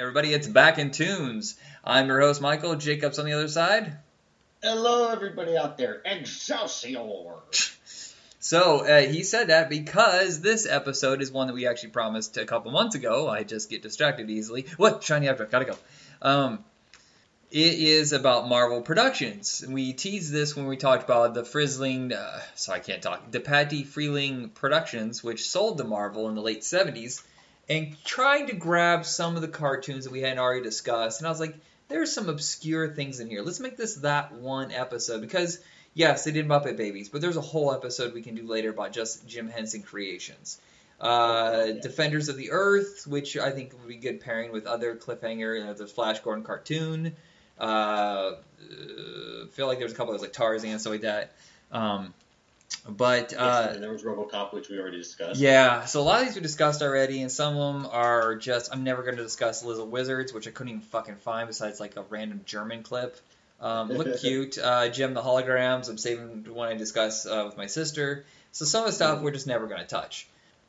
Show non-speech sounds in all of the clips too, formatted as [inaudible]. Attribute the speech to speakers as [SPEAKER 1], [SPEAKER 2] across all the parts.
[SPEAKER 1] everybody, it's Back in Tunes. I'm your host, Michael. Jacob's on the other side.
[SPEAKER 2] Hello, everybody out there. Excelsior! [laughs]
[SPEAKER 1] So uh, he said that because this episode is one that we actually promised a couple months ago. I just get distracted easily. What? Shiny object. Gotta go. Um, it is about Marvel Productions. We teased this when we talked about the Frizzling, uh, so I can't talk, the Patty Freleng Productions, which sold to Marvel in the late 70s, and trying to grab some of the cartoons that we hadn't already discussed. And I was like, there's some obscure things in here. Let's make this that one episode because yes, they did Muppet Babies, but there's a whole episode we can do later about just Jim Henson creations. Uh, Defenders of the Earth, which I think would be good pairing with other cliffhanger. You know, there's Flash Gordon cartoon. Uh, uh, feel like there's a couple of like Tarzan and stuff like that. Um, but uh,
[SPEAKER 2] yes, and there was RoboCop, which we already discussed.
[SPEAKER 1] yeah, so a lot of these we discussed already, and some of them are just I'm never going to discuss of Wizards, which I couldn't even fucking find besides like a random German clip. Um, look [laughs] cute. Uh, Jem the holograms. I'm saving the one I discuss uh, with my sister. So some of the stuff we're just never going to touch.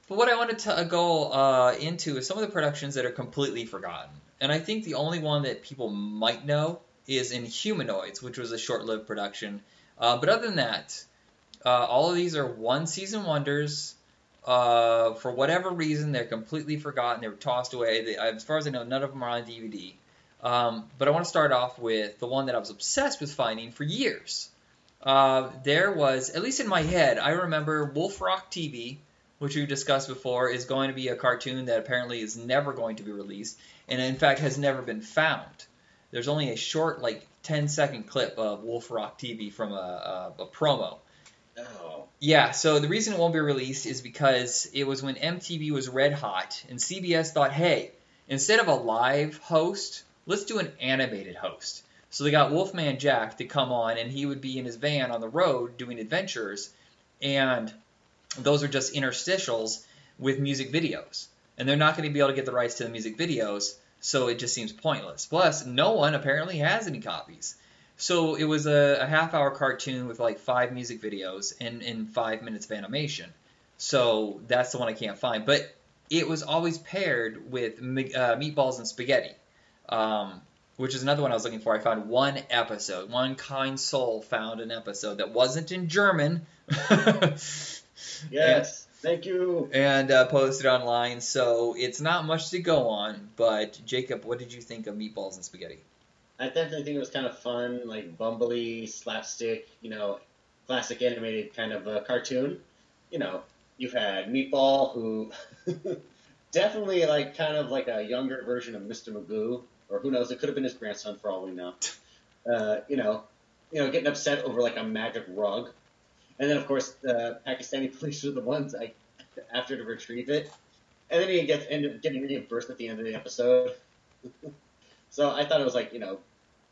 [SPEAKER 1] But what I wanted to go uh, into is some of the productions that are completely forgotten. And I think the only one that people might know is Inhumanoids, which was a short-lived production. Uh, but other than that, uh, all of these are one-season wonders. Uh, for whatever reason, they're completely forgotten. They were tossed away. They, as far as I know, none of them are on DVD. Um, but I want to start off with the one that I was obsessed with finding for years. Uh, there was, at least in my head, I remember Wolf Rock TV, which we discussed before, is going to be a cartoon that apparently is never going to be released, and in fact has never been found. There's only a short, like 10 second clip of Wolf Rock TV from a, a, a promo.
[SPEAKER 2] Oh.
[SPEAKER 1] Yeah, so the reason it won't be released is because it was when MTV was red hot, and CBS thought, hey, instead of a live host, let's do an animated host. So they got Wolfman Jack to come on, and he would be in his van on the road doing adventures, and those are just interstitials with music videos. And they're not going to be able to get the rights to the music videos, so it just seems pointless. Plus, no one apparently has any copies. So it was a, a half hour cartoon with like five music videos and, and five minutes of animation. So that's the one I can't find. But it was always paired with uh, meatballs and spaghetti um, which is another one I was looking for. I found one episode. One kind soul found an episode that wasn't in German. [laughs]
[SPEAKER 2] Yes. Thank you.
[SPEAKER 1] and uh, posted online. So it's not much to go on. But Jacob, what did you think of Meatballs and Spaghetti?
[SPEAKER 2] I definitely think it was kind of fun, like bumbly, slapstick, you know, classic animated kind of a cartoon. You know, you've had Meatball, who [laughs] definitely like kind of like a younger version of Mr. Magoo, or who knows, it could have been his grandson for all we know. [laughs] Uh, you know, you know, getting upset over like a magic rug, and then of course the Pakistani [laughs] police are the ones like after to retrieve it, and then he gets end up getting reimbursed at the end of the episode. so I thought it was like you know,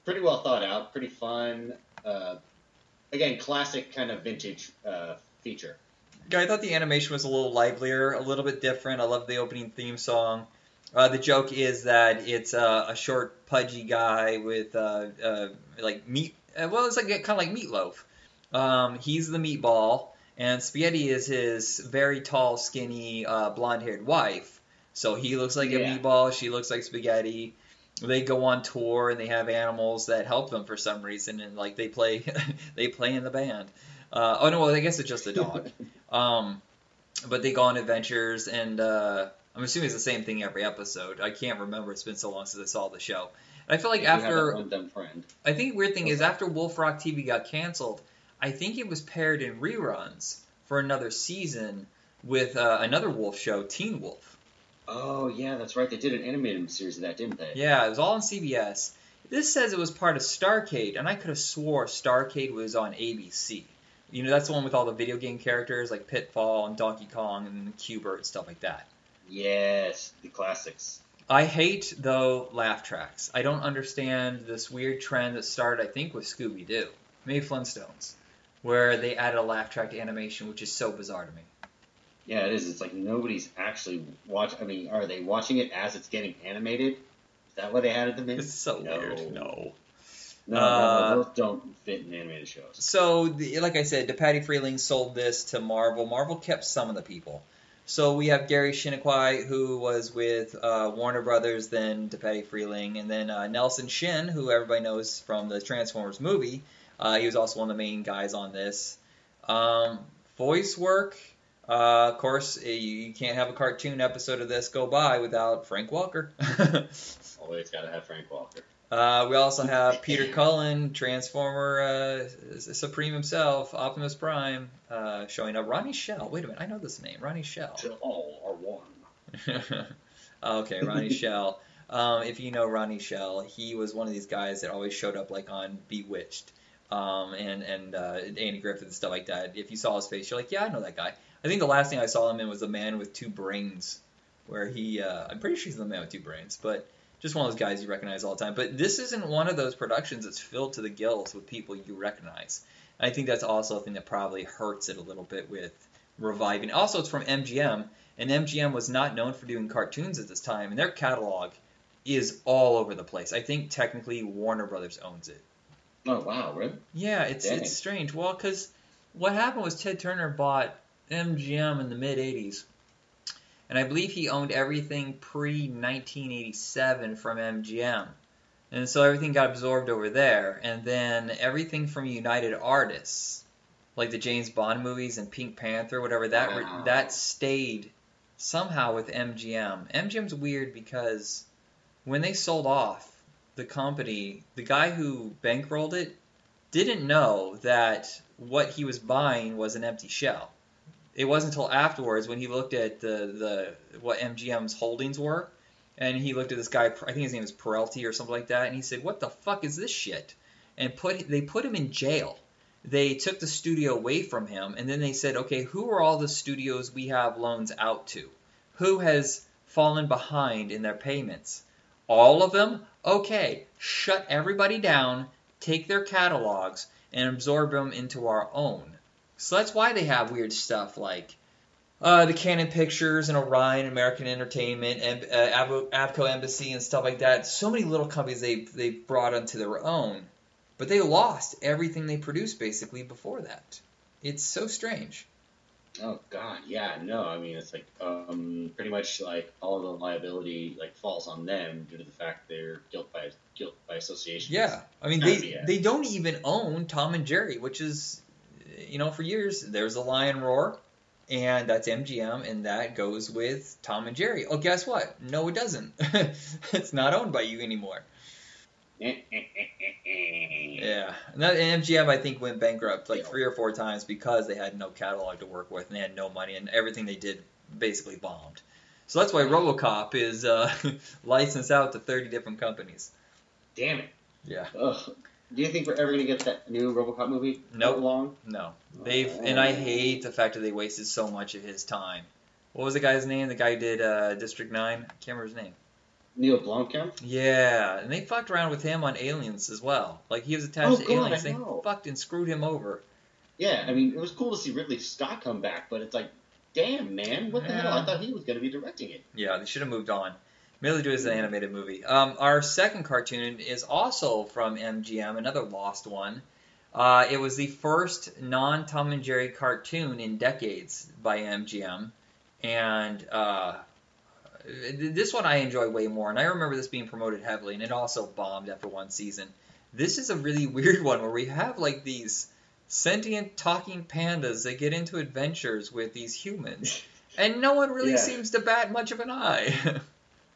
[SPEAKER 2] pretty well thought out, pretty fun. Uh, again, classic kind of vintage uh, feature.
[SPEAKER 1] Yeah, I thought the animation was a little livelier, a little bit different. I love the opening theme song. Uh, the joke is that it's uh, a short, pudgy guy with uh, uh, like meat. Well, it's like kind of like meatloaf. Um, he's the meatball, and Spaghetti is his very tall, skinny, uh, blonde-haired wife. So he looks like a meatball. She looks like spaghetti. They go on tour and they have animals that help them for some reason, and like they play, [laughs] they play in the band. Uh, oh no, well, I guess it's just a dog. [laughs] Um, but they go on adventures, and uh, I'm assuming it's the same thing every episode. I can't remember. It's been so long since I saw the show. And I feel like
[SPEAKER 2] You
[SPEAKER 1] after
[SPEAKER 2] that one friend.
[SPEAKER 1] I think the weird thing is after Wolf Rock TV got canceled, I think it was paired in reruns for another season with uh, another Wolf show, Teen Wolf.
[SPEAKER 2] Oh yeah, that's right. They did an animated series of that, didn't they?
[SPEAKER 1] Yeah, it was all on CBS. This says it was part of Starcade, and I could have swore Starcade was on ABC. You know, that's the one with all the video game characters like Pitfall and Donkey Kong and Q*bert and stuff like that.
[SPEAKER 2] Yes, the classics.
[SPEAKER 1] I hate though laugh tracks. I don't understand this weird trend that started, I think, with Scooby Doo, maybe Flintstones, where they added a laugh track to animation, which is so bizarre to me.
[SPEAKER 2] Yeah, it is. It's like nobody's actually watch. I mean, are they watching it as it's getting animated? Is that why they added them in?
[SPEAKER 1] It's so
[SPEAKER 2] No.
[SPEAKER 1] weird. No.
[SPEAKER 2] No,
[SPEAKER 1] Uh,
[SPEAKER 2] no, those don't fit in animated shows.
[SPEAKER 1] So, the, like I said, DePatie Freleng sold this to Marvel. Marvel kept some of the people. So we have Gerry Chiniquy, who was with uh, Warner Brothers, then DePatie Freleng, and then uh, Nelson Shin, who everybody knows from the Transformers movie. Uh, he was also one of the main guys on this. Um, voice work, uh, of course, eh, you, can't have a cartoon episode of this go by without Frank Welker. [laughs]
[SPEAKER 2] Always got to have Frank Welker.
[SPEAKER 1] Uh, we also have [laughs] Peter Cullen, Transformer uh, Supreme himself, Optimus Prime, uh, showing up. Ronnie Schell. Wait a minute, I know this name. Ronnie Schell.
[SPEAKER 2] Till all are one. [laughs]
[SPEAKER 1] okay, Ronnie Schell. Um, if you know Ronnie Schell, he was one of these guys that always showed up like on Bewitched, um, and and uh, Andy Griffith and stuff like that. If you saw his face, you're like, yeah, I know that guy. I think the last thing I saw him in was the Man with Two Brains, where he. Uh, I'm pretty sure he's the Man with Two Brains, but just one of those guys you recognize all the time. But this isn't one of those productions that's filled to the gills with people you recognize. And I think that's also a thing that probably hurts it a little bit with reviving. Also, it's from MGM, and MGM was not known for doing cartoons at this time, and their catalog is all over the place. I think technically Warner Brothers owns it.
[SPEAKER 2] Oh wow, really?
[SPEAKER 1] Yeah, it's
[SPEAKER 2] Dang.
[SPEAKER 1] it's strange. Well, because what happened was Ted Turner bought MGM in the mid '80s, and I believe he owned everything pre 1987 from MGM, and so everything got absorbed over there, and then everything from United Artists, like the James Bond movies and Pink Panther, whatever that
[SPEAKER 2] Wow.
[SPEAKER 1] that stayed somehow with MGM. MGM's weird because when they sold off the company, the guy who bankrolled it didn't know that what he was buying was an empty shell. It wasn't until afterwards when he looked at the, the what MGM's holdings were, and he looked at this guy. I think his name is Peralty or something like that, and he said, "What the fuck is this shit?" And put they put him in jail. They took the studio away from him, and then they said, "Okay, who are all the studios we have loans out to? Who has fallen behind in their payments?" All of them? Okay, shut everybody down, take their catalogs, and absorb them into our own. So that's why they have weird stuff like uh, the Cannon Pictures and Orion, American Entertainment, and uh, Ab- Avco Embassy and stuff like that. So many little companies they they brought onto their own, but they lost everything they produced basically before that. It's so strange.
[SPEAKER 2] Oh God, yeah, no. I mean, it's like um, pretty much like all the liability like falls on them due to the fact they're guilt by guilt by association.
[SPEAKER 1] Yeah, I mean they they don't even own Tom and Jerry, which is, you know, for years there's a Lion Roar, and that's MGM, and that goes with Tom and Jerry. Oh, guess what? No, it doesn't. [laughs] it's not owned by you anymore. Yeah, and, that, and MGM I think went bankrupt like three or four times because they had no catalog to work with and they had no money, and everything they did basically bombed. So that's why RoboCop is uh, [laughs] licensed out to 30 different companies.
[SPEAKER 2] Damn it.
[SPEAKER 1] Yeah.
[SPEAKER 2] Ugh. Do you think we're ever gonna get that new RoboCop movie?
[SPEAKER 1] Nope.
[SPEAKER 2] Along?
[SPEAKER 1] No, they've and I hate the fact that they wasted so much of his time. What was the guy's name? The guy who did uh, District Nine. I can't remember his name.
[SPEAKER 2] Neil Blomkamp.
[SPEAKER 1] Yeah, and they fucked around with him on Aliens as well. Like he was attached
[SPEAKER 2] Oh,
[SPEAKER 1] to
[SPEAKER 2] God,
[SPEAKER 1] Aliens. They fucked and screwed him over.
[SPEAKER 2] Yeah, I mean, it was cool to see Ridley Scott come back, but it's like, damn, man, what the hell? I thought he was gonna be directing it.
[SPEAKER 1] Yeah, they should have moved on. Merely do it as an animated movie. Um, our second cartoon is also from MGM, another lost one. Uh, it was the first non Tom and Jerry cartoon in decades by MGM, and uh, this one I enjoy way more. And I remember this being promoted heavily, and it also bombed after one season. This is a really [laughs] weird one where we have like these sentient talking pandas that get into adventures with these humans, [laughs] and no one really
[SPEAKER 2] Yeah.
[SPEAKER 1] seems to bat much of an eye. [laughs]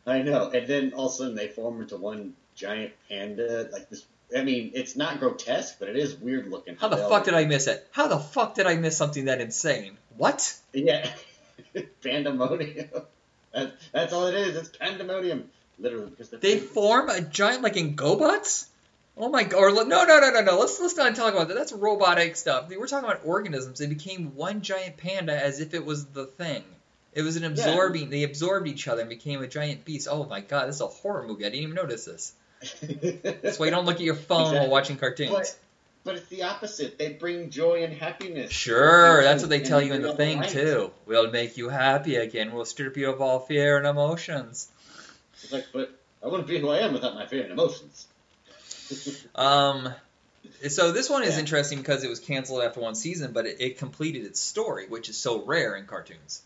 [SPEAKER 2] I know, and then all of a sudden they form into one giant panda, like this. I mean, it's not grotesque, but it is weird looking.
[SPEAKER 1] How the fuck did I miss it? How the fuck did I miss something that insane? What?
[SPEAKER 2] Yeah, [laughs] pandemonium. That, that's all it is. It's pandemonium, literally, because they're
[SPEAKER 1] They form a giant like in GoBots? Oh my god! Or no, no, no, no, no. Let's let's not talk about that. That's robotic stuff. We're talking about organisms. They became one giant panda as if it was the thing. It was an absorbing. They absorbed each other and became a giant beast. Oh my god! This is a horror movie. I didn't even notice this. [laughs] That's why you don't look at your phone while watching cartoons.
[SPEAKER 2] But but it's the opposite. They bring joy and happiness.
[SPEAKER 1] Sure, that's what they tell you in the thing
[SPEAKER 2] light.
[SPEAKER 1] too. We'll make you happy again. We'll strip you of all fear and emotions.
[SPEAKER 2] It's like, but I wouldn't be who I am without my fear and emotions. [laughs]
[SPEAKER 1] Um, so this one is
[SPEAKER 2] Yeah.
[SPEAKER 1] interesting because it was canceled after one season, but it, it completed its story, which is so rare in cartoons.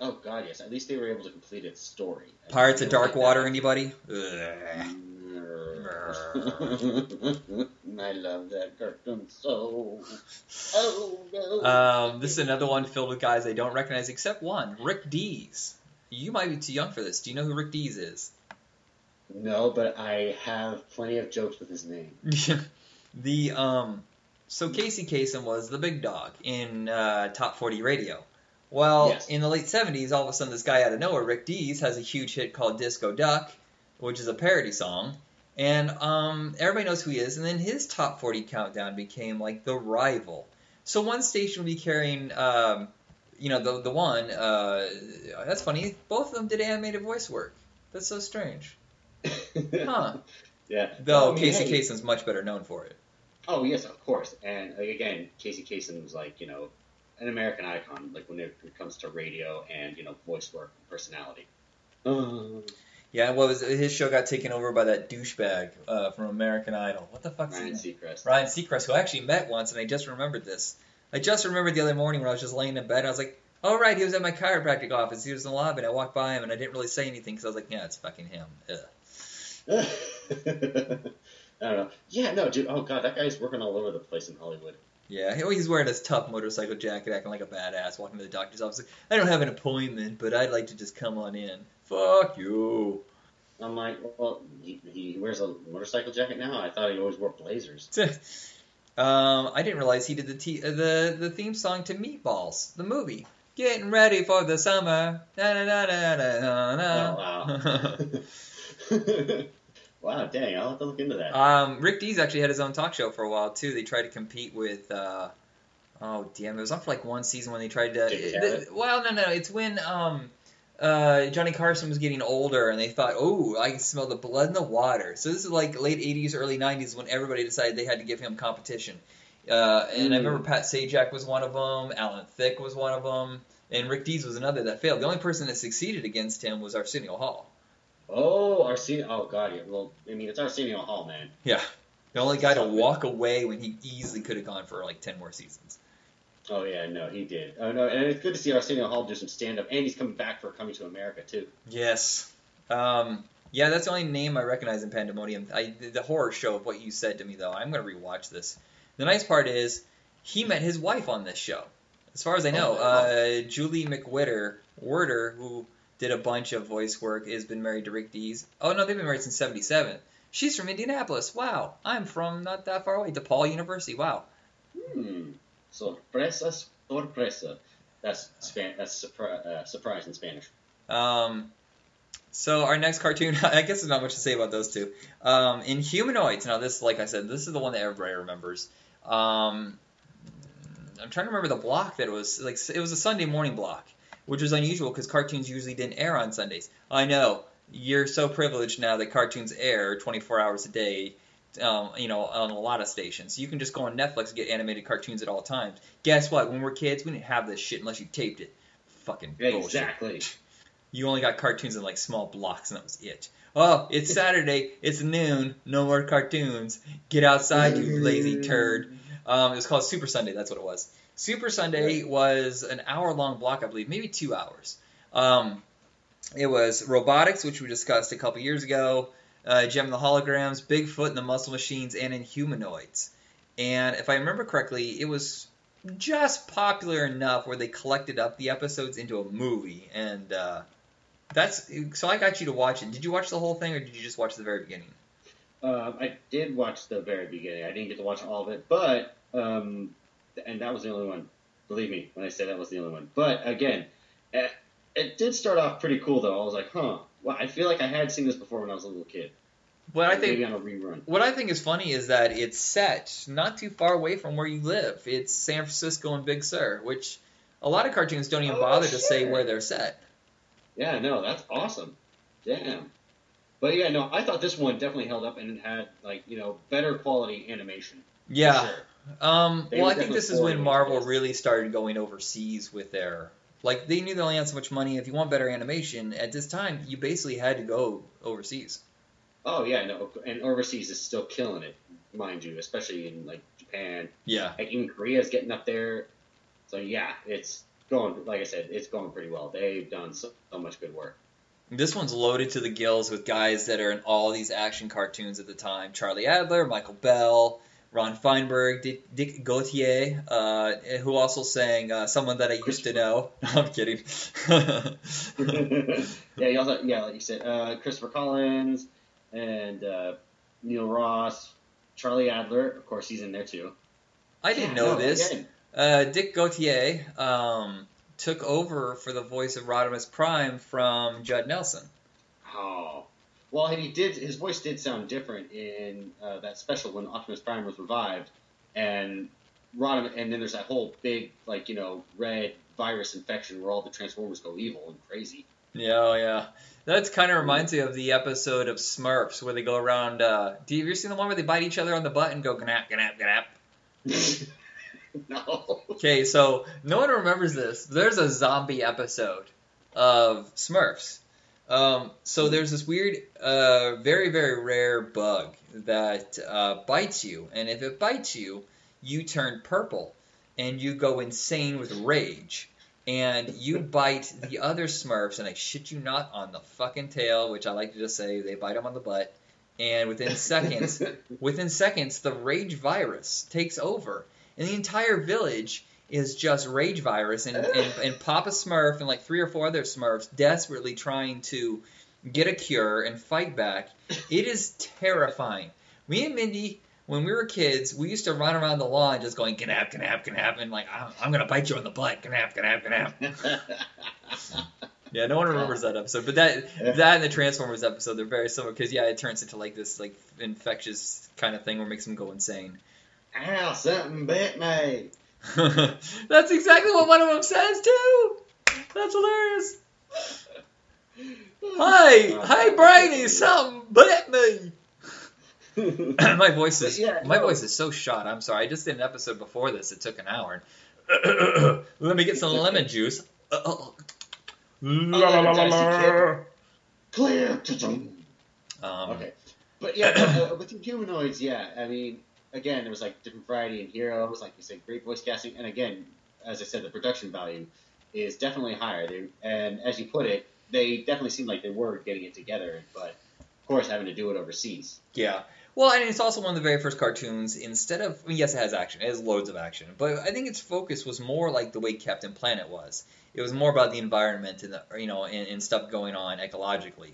[SPEAKER 2] Oh God, yes. At least they were able to complete its story. I
[SPEAKER 1] Pirates of Dark
[SPEAKER 2] like
[SPEAKER 1] Water,
[SPEAKER 2] that-
[SPEAKER 1] anybody? [laughs]
[SPEAKER 2] I love that cartoon so. Oh no.
[SPEAKER 1] Um, this is another one filled with guys I don't recognize except one, Rick Dees. You might be too young for this. Do you know who Rick Dees is?
[SPEAKER 2] no, but I have plenty of jokes with his name. [laughs]
[SPEAKER 1] the um, so Casey Kasem was the big dog in uh, Top 40 Radio. Well,
[SPEAKER 2] Yes.
[SPEAKER 1] in the late 70s, all of a sudden, this guy out of nowhere, Rick Dees, has a huge hit called Disco Duck, which is a parody song. And um, everybody knows who he is. And then his top 40 countdown became like the rival. So one station would be carrying, um, you know, the the one. Uh, that's funny. Both of them did animated voice work. That's so strange. [laughs] Huh.
[SPEAKER 2] Yeah.
[SPEAKER 1] Though
[SPEAKER 2] I mean,
[SPEAKER 1] Casey
[SPEAKER 2] hey.
[SPEAKER 1] Kasem's much better known for it.
[SPEAKER 2] Oh yes, of course. And like, again, Casey Kasem was like you know an American icon, like when it, it comes to radio and you know voice work and personality. Uh, [laughs]
[SPEAKER 1] Yeah, what was his show got taken over by that douchebag uh, from American Idol? What the fuck?
[SPEAKER 2] Ryan? Seacrest.
[SPEAKER 1] Ryan Seacrest, who I actually met once, and I just remembered this. I just remembered the other morning when I was just laying in bed. and I was like, "Oh right, he was at my chiropractic office. He was in the lobby." And I walked by him, and I didn't really say anything because I was like, "Yeah, it's fucking him." Ugh. [laughs]
[SPEAKER 2] I don't know. Yeah, no, dude. Oh god, that guy's working all over the place in Hollywood.
[SPEAKER 1] Yeah, he- he's wearing his tough motorcycle jacket, acting like a badass, walking to the doctor's office. I don't have an appointment, but I'd like to just come on in. Fuck you.
[SPEAKER 2] I'm like, well, he, he wears a motorcycle jacket now. I thought he always wore blazers. [laughs]
[SPEAKER 1] um, I didn't realize he did the t- uh, the the theme song to Meatballs, the movie. Getting ready for the summer. Na na na na na na.
[SPEAKER 2] Oh, wow, [laughs] [laughs] dang! I'll have to look into that.
[SPEAKER 1] um, Rick Dees actually had his own talk show for a while too. They tried to compete with. Uh, oh damn! It was on for like one season when they tried to. The- well, no, no, it's when um, uh, Johnny Carson was getting older, and they thought, oh, I can smell the blood in the water. So this is like late '80s, early '90s when everybody decided they had to give him competition. Uh, and I
[SPEAKER 2] Mm.
[SPEAKER 1] remember Pat Sajak was one of them, Alan Thicke was one of them, and Rick Dees was another that failed. The only person that succeeded against him was Arsenio Hall.
[SPEAKER 2] Oh, Arsenio. Oh god, yeah. Well, I mean, it's Arsenio Hall, man. Yeah.
[SPEAKER 1] The only guy to walk away when he easily could have gone for like ten more seasons.
[SPEAKER 2] Oh yeah, no, he did. Oh no, and it's good to see Arsenio Hall do some stand up, and he's coming back for Coming to America too.
[SPEAKER 1] Yes. Um, yeah, that's the only name I recognize in Pandemonium. I, the, the horror show of what you said to me, though, I'm going to rewatch this. The nice part is he met his wife on this show. As far as I know,
[SPEAKER 2] Oh,
[SPEAKER 1] uh, Julie McWhirter, Werder, who did a bunch of voice work, has been married to Rick Dees. Oh, no, they've been married since 77. She's from Indianapolis. Wow. I'm from not that far away, DePaul University. Wow.
[SPEAKER 2] Hmm. Sorpresa, sorpresa. That's Span. That's surpri- uh, surprise in Spanish.
[SPEAKER 1] Um, so our next cartoon, [laughs] I guess there's not much to say about those two. Um, Inhumanoids, now this, like I said, this is the one that everybody remembers. Um, I'm trying to remember the block that it was like. It was a Sunday morning block, which was unusual because cartoons usually didn't air on Sundays. I know you're so privileged now that cartoons air 24 hours a day. Um, you know, on a lot of stations, you can just go on Netflix and get animated cartoons at all times. Guess what? When we're kids, we didn't have this shit unless you taped it. Fucking bullshit.
[SPEAKER 2] Exactly.
[SPEAKER 1] You only got cartoons in like small blocks, and that was it. Oh, it's Saturday. It's noon. No more cartoons. Get outside, you lazy turd. Um, it was called Super Sunday. That's what it was. Super Sunday was an hour-long block, I believe, maybe two hours. Um, it was Robotix, which we discussed a couple years ago. Uh, Jem and the Holograms, Bigfoot and the Muscle Machines, and Inhumanoids. And if I remember correctly, it was just popular enough where they collected up the episodes into a movie, and uh, that's so I got you to watch it. Did you watch the whole thing, or did you just watch the very beginning?
[SPEAKER 2] Um, I did watch the very beginning. I didn't get to watch all of it, but um, and that was the only one. Believe me when I say that was the only one. But again, it, it did start off pretty cool though. I was like, huh. Well, I feel like I had seen this before when I was a little kid.
[SPEAKER 1] What I think
[SPEAKER 2] maybe on a rerun.
[SPEAKER 1] What I think is funny is that it's set not too far away from where you live. It's San Francisco and Big Sur, which a lot of cartoons don't even
[SPEAKER 2] Oh,
[SPEAKER 1] bother to say where they're set.
[SPEAKER 2] Yeah, no, that's awesome. Damn. But yeah, no, I thought this one definitely held up and it had like you know better quality animation.
[SPEAKER 1] Yeah,
[SPEAKER 2] sure.
[SPEAKER 1] Um, well, I think this is when Marvel really started going overseas with their like they knew they only had so much money. If you want better animation at this time, you basically had to go overseas.
[SPEAKER 2] Oh yeah, no, and overseas is still killing it, mind you, especially in like Japan.
[SPEAKER 1] Yeah.
[SPEAKER 2] Like even Korea's getting up there. So yeah, it's going. Like I said, it's going pretty well. They've done so, so much good work.
[SPEAKER 1] This one's loaded to the gills with guys that are in all these action cartoons at the time: Charlie Adler, Michael Bell, Ron Feinberg, Dick, Dick Gautier, uh, who also sang uh, "Someone That I Used to Know." [laughs] I'm kidding. [laughs]
[SPEAKER 2] yeah, you also yeah, like you said, uh, Christopher Collins and uh, Neil Ross, Charlie Adler, of course, he's in there too.
[SPEAKER 1] I didn't know
[SPEAKER 2] no,
[SPEAKER 1] this. Uh, Dick Gautier um, took over for the voice of Rodimus Prime from Judd Nelson.
[SPEAKER 2] Oh. Well, and he did. His voice did sound different in uh, that special when Optimus Prime was revived, and Rodimus, and then there's that whole big, like you know, red virus infection where all the Transformers go evil and crazy.
[SPEAKER 1] Yeah, oh, yeah. That kind of reminds me of the episode of Smurfs where they go around. Uh, do you ever seen the one where they bite each other on the butt and go gnap, gnap, gnap? [laughs]
[SPEAKER 2] no.
[SPEAKER 1] Okay, so no one remembers this. There's a zombie episode of Smurfs. Um, so there's this weird, uh, very, very rare bug that uh, bites you, and if it bites you, you turn purple, and you go insane with rage, and you [laughs] bite the other Smurfs, and I shit you not, on the fucking tail, which I like to just say they bite them on the butt, and within [laughs] seconds, within seconds, the rage virus takes over, and the entire village is just rage virus and, and, and Papa Smurf and like three or four other Smurfs desperately trying to get a cure and fight back. It is terrifying. Me and Mindy, when we were kids, we used to run around the lawn just going ganap, ganap, ganap, and like I'm, I'm gonna bite you on the butt, ganap, ganap, ganap. Yeah, no one remembers that episode, but that that and the Transformers episode they're very similar because yeah, it turns into like this like infectious kind of thing where it makes them go insane.
[SPEAKER 2] Ow! Something bit me. [laughs]
[SPEAKER 1] That's exactly what one of them says too. That's hilarious. Hi, hi, Briny. Something bit me. [laughs] my voice is
[SPEAKER 2] Yeah,
[SPEAKER 1] my
[SPEAKER 2] no.
[SPEAKER 1] voice is so shot. I'm sorry. I just did an episode before this. It took an hour. [coughs] Let me get some lemon juice.
[SPEAKER 2] Darcy Clear.
[SPEAKER 1] Um,
[SPEAKER 2] Okay. But yeah, [coughs] uh, with the humanoids, yeah. I mean, again, there was like different variety in heroes, like you said, great voice casting, and again, as I said, the production value is definitely higher. They, and as you put it, they definitely seemed like they were getting it together, but of course, having to do it overseas.
[SPEAKER 1] Yeah. Well, and it's also one of the very first cartoons. Instead of, I mean, yes, it has action. It has loads of action. But I think its focus was more like the way Captain Planet was. It was more about the environment and the, you know, and, and stuff going on ecologically.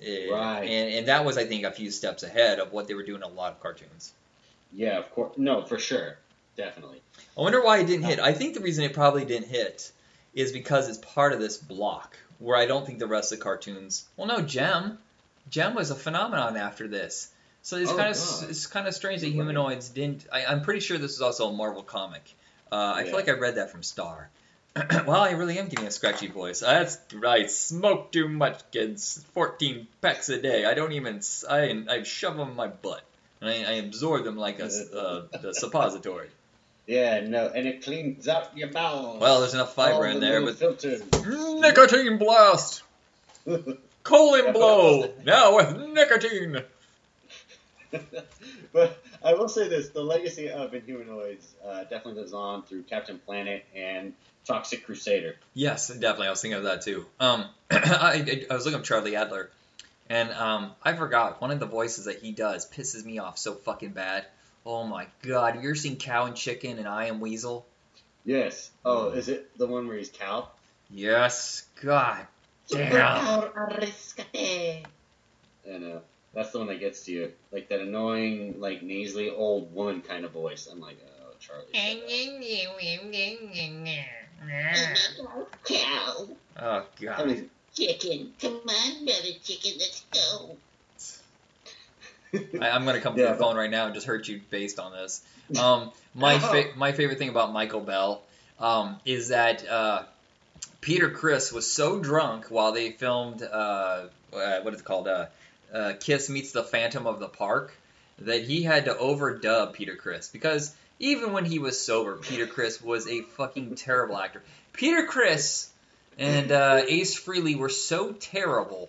[SPEAKER 1] Eh,
[SPEAKER 2] Right.
[SPEAKER 1] And, and that was, I think, a few steps ahead of what they were doing in a lot of cartoons.
[SPEAKER 2] Yeah, of course. No, for sure, definitely.
[SPEAKER 1] I wonder why it didn't hit. I think the reason it probably didn't hit is because it's part of this block where I don't think the rest of the cartoons. Well, no, Jem. Jem was a phenomenon after this. So it's
[SPEAKER 2] Oh,
[SPEAKER 1] kind of
[SPEAKER 2] God.
[SPEAKER 1] it's kind of strange that humanoids didn't. I, I'm pretty sure this was also a Marvel comic. Uh, I
[SPEAKER 2] Yeah.
[SPEAKER 1] feel like I read that from Star. [clears throat] well, I really am getting a scratchy voice. That's right. Smoke too much, kids. 14 packs a day. I don't even. I I shove them in my butt. And I, I absorb them like a, uh, the suppository. [laughs]
[SPEAKER 2] Yeah, no, and it cleans up your bowels.
[SPEAKER 1] Well, there's enough
[SPEAKER 2] All
[SPEAKER 1] fiber
[SPEAKER 2] the
[SPEAKER 1] in there,
[SPEAKER 2] little
[SPEAKER 1] but
[SPEAKER 2] filters.
[SPEAKER 1] nicotine blast, [laughs] colon blow. [laughs] Now with nicotine.
[SPEAKER 2] but I will say this: the legacy of Inhumanoids uh, definitely lives on through Captain Planet and Toxic Crusader.
[SPEAKER 1] Yes, definitely. I was thinking of that too. Um, [clears throat] I, I, I was looking up Charlie Adler, and um, I forgot one of the voices that he does pisses me off so fucking bad. Oh my god! Have you ever seen Cow and Chicken and I Am Weasel?
[SPEAKER 2] Yes. Oh, is it the one where he's cow?
[SPEAKER 1] Yes. God damn.
[SPEAKER 2] And uh, that's the one that gets to you, like that annoying, like nasally old woman kind of voice. I'm like, oh, Charlie.
[SPEAKER 3] Cow,
[SPEAKER 1] Oh
[SPEAKER 2] I
[SPEAKER 1] god.
[SPEAKER 2] mean,
[SPEAKER 3] chicken, come on, brother chicken, let's go.
[SPEAKER 1] I, I'm gonna come to
[SPEAKER 2] Yeah,
[SPEAKER 1] the phone right now and just hurt you based on this. Um, my [laughs] fa- my favorite thing about Michael Bell um, is that uh, Peter Criss was so drunk while they filmed uh, uh, what is it called uh, uh, Kiss meets the Phantom of the Park that he had to overdub Peter Criss because even when he was sober, Peter Criss was a fucking terrible actor. Peter Criss and uh, Ace Frehley were so terrible,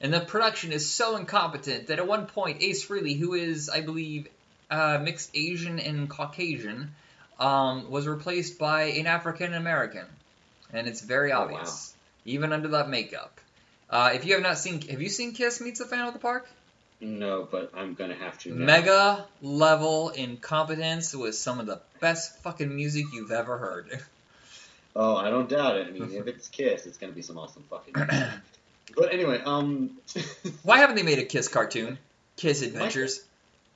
[SPEAKER 1] and the production is so incompetent that at one point, Ace Frehley, who is, I believe, uh, mixed Asian and Caucasian, um, was replaced by an African American, and it's very
[SPEAKER 2] Oh,
[SPEAKER 1] obvious, even under that makeup. Uh, if you have not seen, have you seen Kiss Meets the Phantom of the Park?
[SPEAKER 2] No, but I'm gonna have to. Now.
[SPEAKER 1] Mega level incompetence with some of the best fucking music you've ever heard. [laughs]
[SPEAKER 2] Oh, I don't doubt it. I mean, if it's [laughs] Kiss, it's gonna be some awesome fucking. but anyway, um, [laughs]
[SPEAKER 1] Why haven't they made a Kiss cartoon? Kiss Adventures.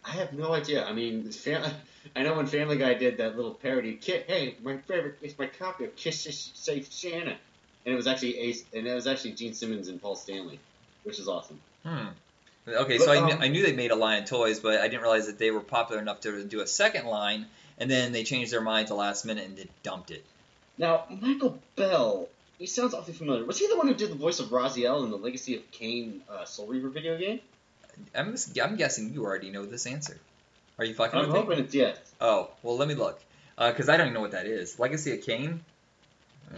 [SPEAKER 2] I have no idea. I mean, fam- [laughs] I know when Family Guy did that little parody, Ki hey, my favorite is my copy of Kiss Save Santa, and it was actually Ace, and it was actually Gene Simmons and Paul Stanley, which is awesome.
[SPEAKER 1] Hmm. Okay,
[SPEAKER 2] But,
[SPEAKER 1] so I, kn-
[SPEAKER 2] um,
[SPEAKER 1] I knew they made a line of toys, but I didn't realize that they were popular enough to do a second line, and then they changed their mind at the last minute and they dumped it.
[SPEAKER 2] Now, Michael Bell, he sounds awfully familiar. Was he the one who did the voice of Raziel in the Legacy of Kain uh, Soul Reaver video game?
[SPEAKER 1] I'm, I'm guessing you already know this answer. Are you fucking
[SPEAKER 2] I'm
[SPEAKER 1] with me?
[SPEAKER 2] hoping it's yes.
[SPEAKER 1] Oh, well, let me look. Because I don't even know what that is. Legacy of Kain?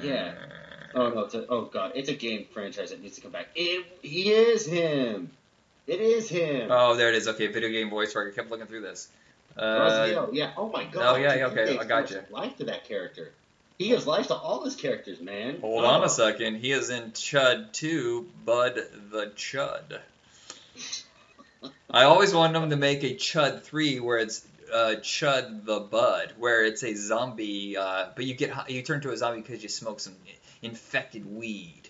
[SPEAKER 2] Yeah.
[SPEAKER 1] Uh,
[SPEAKER 2] Oh no! It's a, oh god! It's a game franchise that needs to come back. It he is him. It is him.
[SPEAKER 1] Oh, there it is. Okay, video game voice work. I kept looking through this. Uh,
[SPEAKER 2] Raziel, yeah. Oh my god.
[SPEAKER 1] oh, yeah, yeah, okay, I got
[SPEAKER 2] much
[SPEAKER 1] you.
[SPEAKER 2] Life to that character. He gives life to all his characters, man.
[SPEAKER 1] hold
[SPEAKER 2] oh.
[SPEAKER 1] on a second. He is in Chud 2, Bud the Chud. I always wanted them to make a Chud 3 where it's uh, Chud the Bud, where it's a zombie, uh, but you get you turn to a zombie because you smoke some infected weed.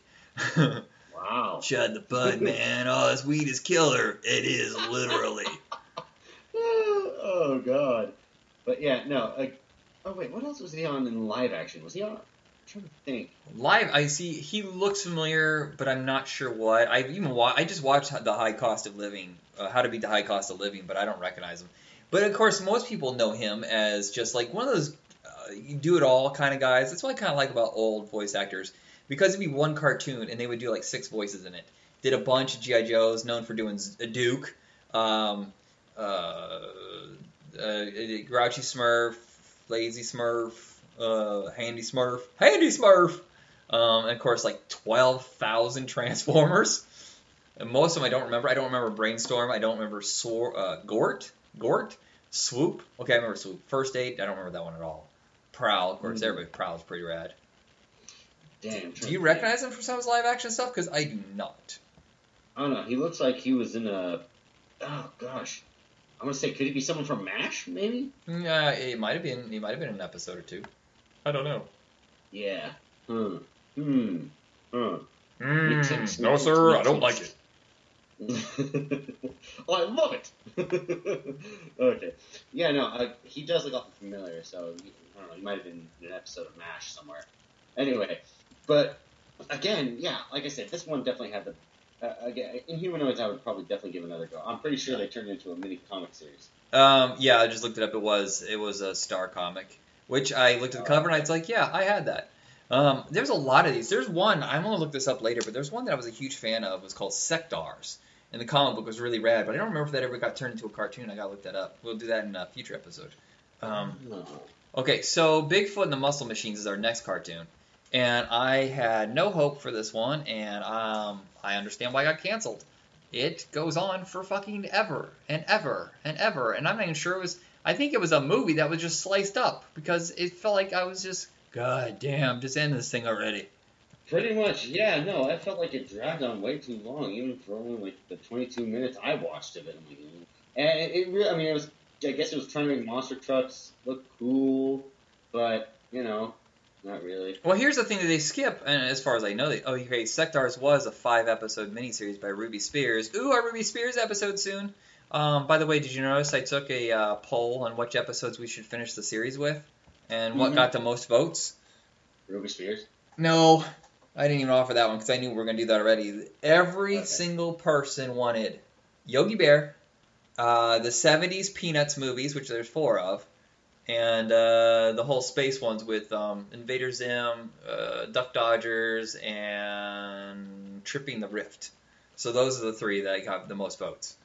[SPEAKER 1] [laughs]
[SPEAKER 2] Wow.
[SPEAKER 1] Chud the Bud, man. Oh, this weed is killer. It is literally. [laughs]
[SPEAKER 2] oh god. But yeah, no. Oh wait, what else was he on in live action? Was he on? I'm trying to think.
[SPEAKER 1] Live, I see he looks familiar, but I'm not sure what. I even wa- I just watched the High Cost of Living, uh, How to Beat the High Cost of Living, but I don't recognize him. But of course, most people know him as just like one of those uh, you do it all kind of guys. That's what I kind of like about old voice actors because it'd be one cartoon and they would do like six voices in it. Did a bunch of GI Joes, known for doing Duke, um, uh, uh, Grouchy Smurf, Lazy Smurf, uh, Handy Smurf, Handy Smurf. Um, and of course, like 12,000 Transformers. And most of them I don't remember. I don't remember Brainstorm. I don't remember Sor- uh, Gort. Gort? Swoop? Okay, I remember Swoop. First Aid? I don't remember that one at all. Prowl. Of course,
[SPEAKER 2] Mhm.
[SPEAKER 1] everybody Prowl's pretty rad.
[SPEAKER 2] Damn. I'm
[SPEAKER 1] Do you recognize him from some of his live action stuff? Because I do not.
[SPEAKER 2] I don't know. He looks like he was in a. Oh gosh. I'm gonna say, could it be someone from MASH? Maybe.
[SPEAKER 1] Yeah, it might have been. He might have been in an episode or two. I don't know.
[SPEAKER 2] Yeah. Hmm. Hmm. Hmm.
[SPEAKER 1] Mm, no, sir, I don't like it. [laughs]
[SPEAKER 2] oh, I love it. [laughs] okay. Yeah, no, uh, he does look awful familiar, so I don't know. He might have been in an episode of MASH somewhere. Anyway, but again, yeah, like I said, this one definitely had the. Uh, again, Inhumanoids, I would probably definitely give another go. I'm pretty sure they turned it into a mini comic series.
[SPEAKER 1] Um, yeah, I just looked it up. It was it was a Star comic, which I looked at the cover and I was like, yeah, I had that. Um, there's a lot of these. There's one I'm gonna look this up later, but there's one that I was a huge fan of. It was called Sectaurs, and the comic book was really rad. But I don't remember if that ever got turned into a cartoon. I gotta look that up. We'll do that in a future episode. Um,
[SPEAKER 2] Oh.
[SPEAKER 1] Okay, so Bigfoot and the Muscle Machines is our next cartoon, and I had no hope for this one, and um, I understand why it got canceled. It goes on for fucking ever and ever and ever, and I'm not even sure it was. I think it was a movie that was just sliced up because it felt like I was just, God damn, just end this thing already.
[SPEAKER 2] Pretty much, yeah. No, I felt like it dragged on way too long, even for only like the 22 minutes I watched of it. I'm like, and it really, I mean, it was. I guess it was trying to make monster trucks look cool, but you know, not really.
[SPEAKER 1] Well, here's the thing that they skip, and as far as I know, they, oh, okay, Sectaurs was a five episode miniseries by Ruby Spears. Ooh, our Ruby Spears episode soon. Um, by the way, did you notice I took a uh, poll on which episodes we should finish the series with, and what
[SPEAKER 2] Mhm.
[SPEAKER 1] got the most votes?
[SPEAKER 2] Ruby Spears.
[SPEAKER 1] No, I didn't even offer that one because I knew we were going to do that already. Every
[SPEAKER 2] Okay.
[SPEAKER 1] single person wanted Yogi Bear, uh, the 70s Peanuts movies, which there's four of, and uh, the whole space ones with um, Invader Zim, uh, Duck Dodgers, and Tripping the Rift. So those are the three that got the most votes.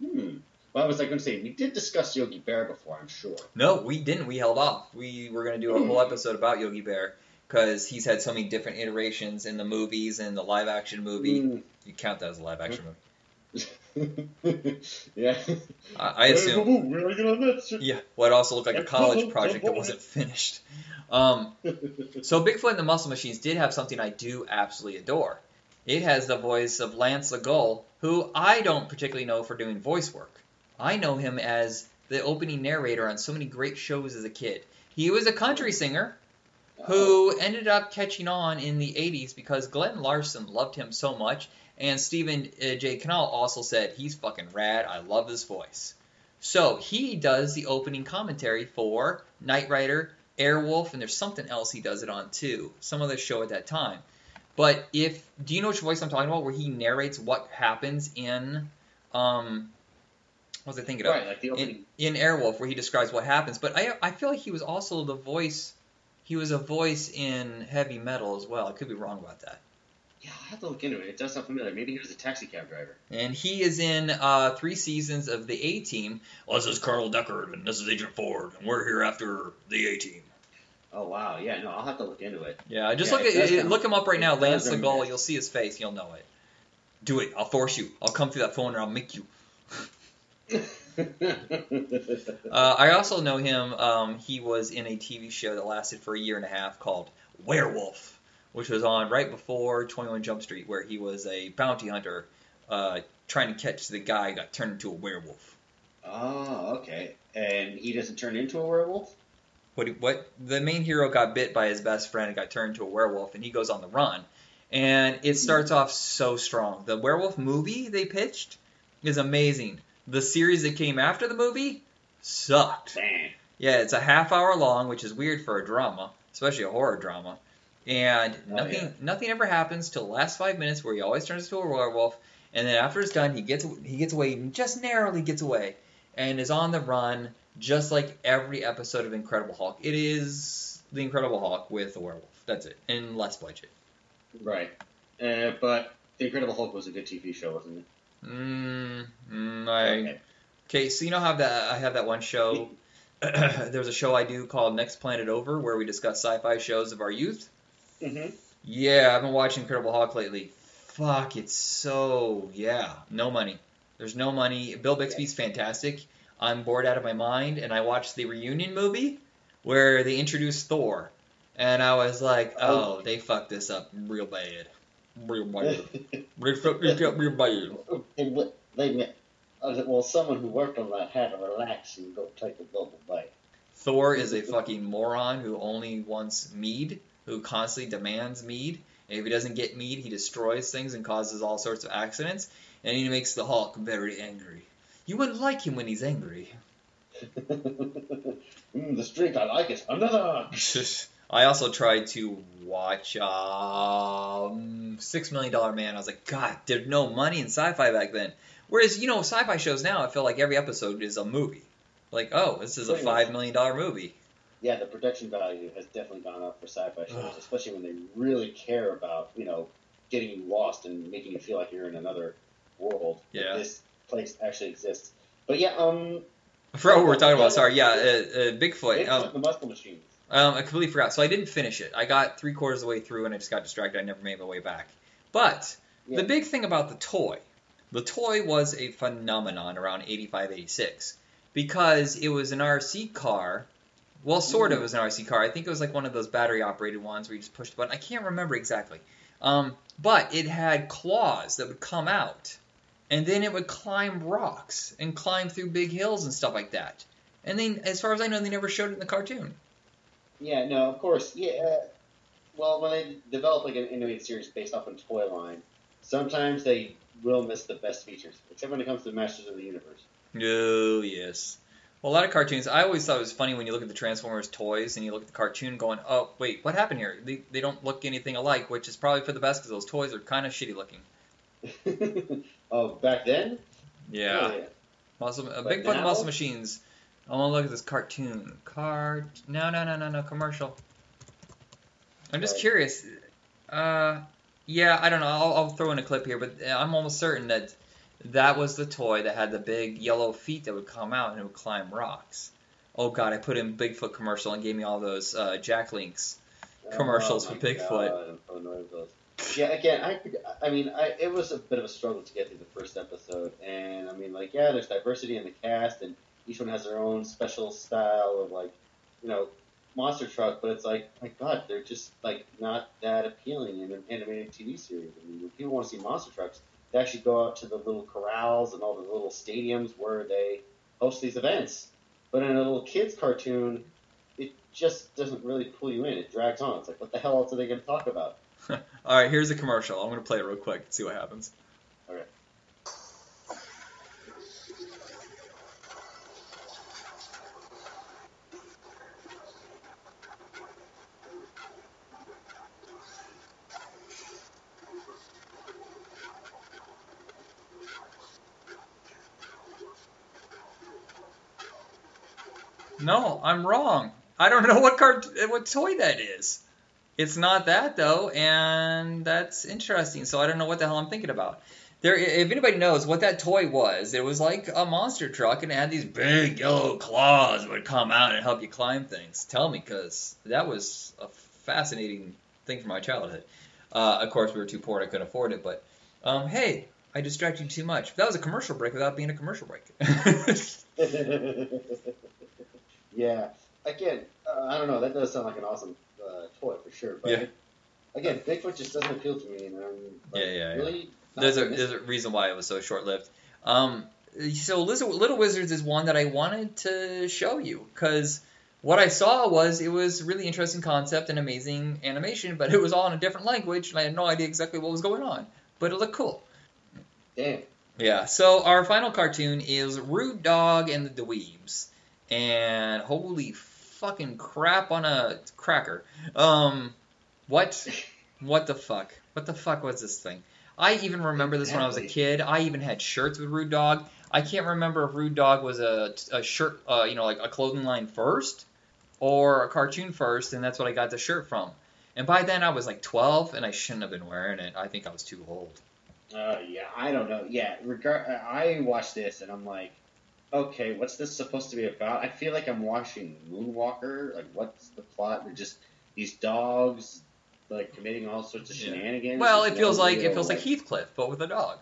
[SPEAKER 2] Hmm. Well, I was like going to say we did discuss Yogi Bear before, I'm sure.
[SPEAKER 1] No, we didn't. We held off. We were going to do a whole episode about Yogi Bear because he's had so many different iterations in the movies and the live action movie.
[SPEAKER 2] Mm.
[SPEAKER 1] You count that as a live action movie. [laughs]
[SPEAKER 2] yeah.
[SPEAKER 1] I, I assume.
[SPEAKER 2] Where are you going to that?
[SPEAKER 1] Yeah, what also looked like a college project that wasn't finished. Um, [laughs] so Bigfoot and the Muscle Machines did have something I do absolutely adore. It has the voice of Lance the who I don't particularly know for doing voice work. I know him as the opening narrator on so many great shows as a kid. He was a country singer who ended up catching on in the 80s because Glen Larson loved him so much, and Stephen uh, J. Cannell also said, he's fucking rad, I love his voice. So he does the opening commentary for Knight Rider, Airwolf, and there's something else he does it on too, some other show at that time. But if, do you know which voice I'm talking about, where he narrates what happens in, um, what was I thinking of?
[SPEAKER 2] Right, like the opening.
[SPEAKER 1] in, in Airwolf where he describes what happens. But I I feel like he was also the voice. He was a voice in heavy metal as well. I could be wrong about that.
[SPEAKER 2] Yeah, I'll have to look into it. It does sound familiar. Maybe he was a taxi cab driver.
[SPEAKER 1] And he is in uh, three seasons of the A Team. Well, this is Colonel Deckard, and this is Agent Ford, and we're here after the A Team.
[SPEAKER 2] Oh wow, yeah, no, I'll have to look into it.
[SPEAKER 1] Yeah, just
[SPEAKER 2] Yeah,
[SPEAKER 1] look
[SPEAKER 2] it
[SPEAKER 1] at
[SPEAKER 2] does sound-
[SPEAKER 1] look him up right now, Lance the
[SPEAKER 2] sound
[SPEAKER 1] You'll see his face. You'll know it. Do it. I'll force you. I'll come through that phone and I'll make you. [laughs] Uh, I also know him. Um, he was in a TV show that lasted for a year and a half called Werewolf, which was on right before 21 Jump Street, where he was a bounty hunter uh, trying to catch the guy who got turned into a werewolf.
[SPEAKER 2] oh, okay. And he doesn't turn into a werewolf?
[SPEAKER 1] What, what the main hero got bit by his best friend and got turned into a werewolf, and he goes on the run. And it starts off so strong. The werewolf movie they pitched is amazing. The series that came after the movie sucked.
[SPEAKER 2] Damn.
[SPEAKER 1] Yeah, it's a half hour long, which is weird for a drama, especially a horror drama. And
[SPEAKER 2] Oh,
[SPEAKER 1] nothing
[SPEAKER 2] yeah.
[SPEAKER 1] nothing ever happens till the last five minutes where he always turns into a werewolf, and then after it's done, he gets he gets away and just narrowly gets away, and is on the run, just like every episode of Incredible Hulk. It is the Incredible Hulk with a werewolf. That's it, and less budget.
[SPEAKER 2] Right. Uh, but The Incredible Hulk was a good TV show, wasn't it?
[SPEAKER 1] Mm, mm, I,
[SPEAKER 2] Okay.
[SPEAKER 1] Okay, so you know how that I have that one show. [clears throat] There's a show I do called Next Planet Over where we discuss sci-fi shows of our youth.
[SPEAKER 2] Mm-hmm.
[SPEAKER 1] Yeah, I've been watching Incredible Hulk lately. Fuck, it's so yeah, no money. There's no money. Bill Bixby's fantastic. I'm bored out of my mind, and I watched the reunion movie where they introduced Thor, and I was like, oh, they fucked this up real bad, They fucked this up real bad. [laughs]
[SPEAKER 4] And what they meant, I like, well, someone who worked on that had to relax and go take a double bath.
[SPEAKER 1] Thor is a fucking moron who only wants mead, who constantly demands mead. And if he doesn't get mead, he destroys things and causes all sorts of accidents. And he makes the Hulk very angry. You wouldn't like him when he's angry. [laughs]
[SPEAKER 4] mm, the drink I like is another. [laughs]
[SPEAKER 1] I also tried to watch um, Six Million Dollar Man. I was like, God, there's no money in sci-fi back then. Whereas, you know, sci-fi shows now, I feel like every episode is a movie. Like, oh, this is a five million dollar movie.
[SPEAKER 4] Yeah, the production value has definitely gone up for sci-fi shows,
[SPEAKER 1] Ugh.
[SPEAKER 4] especially when they really care about, you know, getting you lost and making you feel like you're in another world. that
[SPEAKER 1] Yeah.
[SPEAKER 4] This place actually exists. But yeah, um,
[SPEAKER 1] I forgot what we we're talking about. Sorry, yeah, uh, uh, Bigfoot.
[SPEAKER 4] Bigfoot
[SPEAKER 1] Um,
[SPEAKER 4] the Muscle Machines.
[SPEAKER 1] Um, I completely forgot. So I didn't finish it. I got three quarters of the way through and I just got distracted. I never made my way back. But
[SPEAKER 4] Yeah.
[SPEAKER 1] the big thing about the toy, the toy was a phenomenon around 85, 86 because it was an RC car. Well, sort of
[SPEAKER 4] Mm.
[SPEAKER 1] was an RC car. I think it was like one of those battery operated ones where you just push the button. I can't remember exactly. Um, but it had claws that would come out and then it would climb rocks and climb through big hills and stuff like that. And then, as far as I know, they never showed it in the cartoon.
[SPEAKER 4] Yeah, no, of course. Yeah. uh, Well, when they develop like an animated series based off a toy line, sometimes they will miss the best features, except when it comes to Masters of the Universe.
[SPEAKER 1] Oh, yes. Well, a lot of cartoons. I always thought it was funny when you look at the Transformers toys and you look at the cartoon going, oh, wait, what happened here? They, they don't look anything alike, which is probably for the best because those toys are kind of shitty looking. [laughs]
[SPEAKER 4] oh, back then?
[SPEAKER 1] Yeah.
[SPEAKER 4] Oh,
[SPEAKER 1] Muscle, uh,
[SPEAKER 4] But
[SPEAKER 1] Bigfoot and
[SPEAKER 4] now?
[SPEAKER 1] Muscle Machines. I want to look at this cartoon. Card. No, no, no, no, no. Commercial. I'm just curious. Uh, yeah, I don't know. I'll, I'll throw in a clip here, but uh, I'm almost certain that that was the toy that had the big yellow feet that would come out and it would climb rocks. Oh god, I put in Bigfoot commercial and gave me all those uh, Jack Links. Commercials
[SPEAKER 4] Oh
[SPEAKER 1] for Bigfoot.
[SPEAKER 4] God, I'm so annoyed with those. Yeah, again, I, I mean, I, it was a bit of a struggle to get through the first episode, and I mean, like, yeah, there's diversity in the cast, and each one has their own special style of like, you know, monster truck, but it's like, my God, they're just like not that appealing in an animated TV series. I mean, when people want to see monster trucks, they actually go out to the little corrals and all the little stadiums where they host these events. But in a little kids cartoon, it just doesn't really pull you in. It drags on. It's like, what the hell else are they going to talk about? [laughs]
[SPEAKER 1] All right, here's a commercial. I'm gonna play it real quick and see what happens.
[SPEAKER 4] Okay.
[SPEAKER 1] I'm wrong. I don't know what cart what toy that is. It's not that though, and that's interesting. So I don't know what the hell I'm thinking about. There, if anybody knows what that toy was, it was like a monster truck, and it had these big yellow claws would come out and help you climb things. Tell me, because that was a fascinating thing from my childhood. Uh, of course, we were too poor; I couldn't afford it. But um, hey, I distracted you too much. That was a commercial break without being a commercial break. [laughs] [laughs]
[SPEAKER 4] yeah. Again, uh, I don't know. That does sound like an awesome uh, toy for sure. But
[SPEAKER 1] Yeah.
[SPEAKER 4] again, Bigfoot just doesn't appeal to me, and I'm like,
[SPEAKER 1] Yeah, yeah, yeah.
[SPEAKER 4] really. not
[SPEAKER 1] there's a there's a reason why it was so short lived. Um, so Little, Little Wizards is one that I wanted to show you because what I saw was it was really interesting concept and amazing animation, but it was all in a different language and I had no idea exactly what was going on. But it looked cool.
[SPEAKER 4] Damn.
[SPEAKER 1] Yeah. So our final cartoon is Rude Dog and the Dweebs, and holy fucking crap on a cracker. Um, what? What the fuck? What the fuck was this thing? I even remember this when I was a kid. I even had shirts with Rude Dog. I can't remember if Rude Dog was a, a shirt, uh, you know, like a clothing line first or a cartoon first, and that's what I got the shirt from. And by then I was like 12, and I shouldn't have been wearing it. I think I was too old.
[SPEAKER 2] Uh, yeah, I don't know. Yeah, regard. I watched this and I'm like, okay, what's this supposed to be about? I feel like I'm watching Moonwalker. Like, what's the plot? They're just these dogs like committing all sorts of
[SPEAKER 1] Yeah.
[SPEAKER 2] shenanigans.
[SPEAKER 1] Well, it feels like it feels like Heathcliff, but with a dog.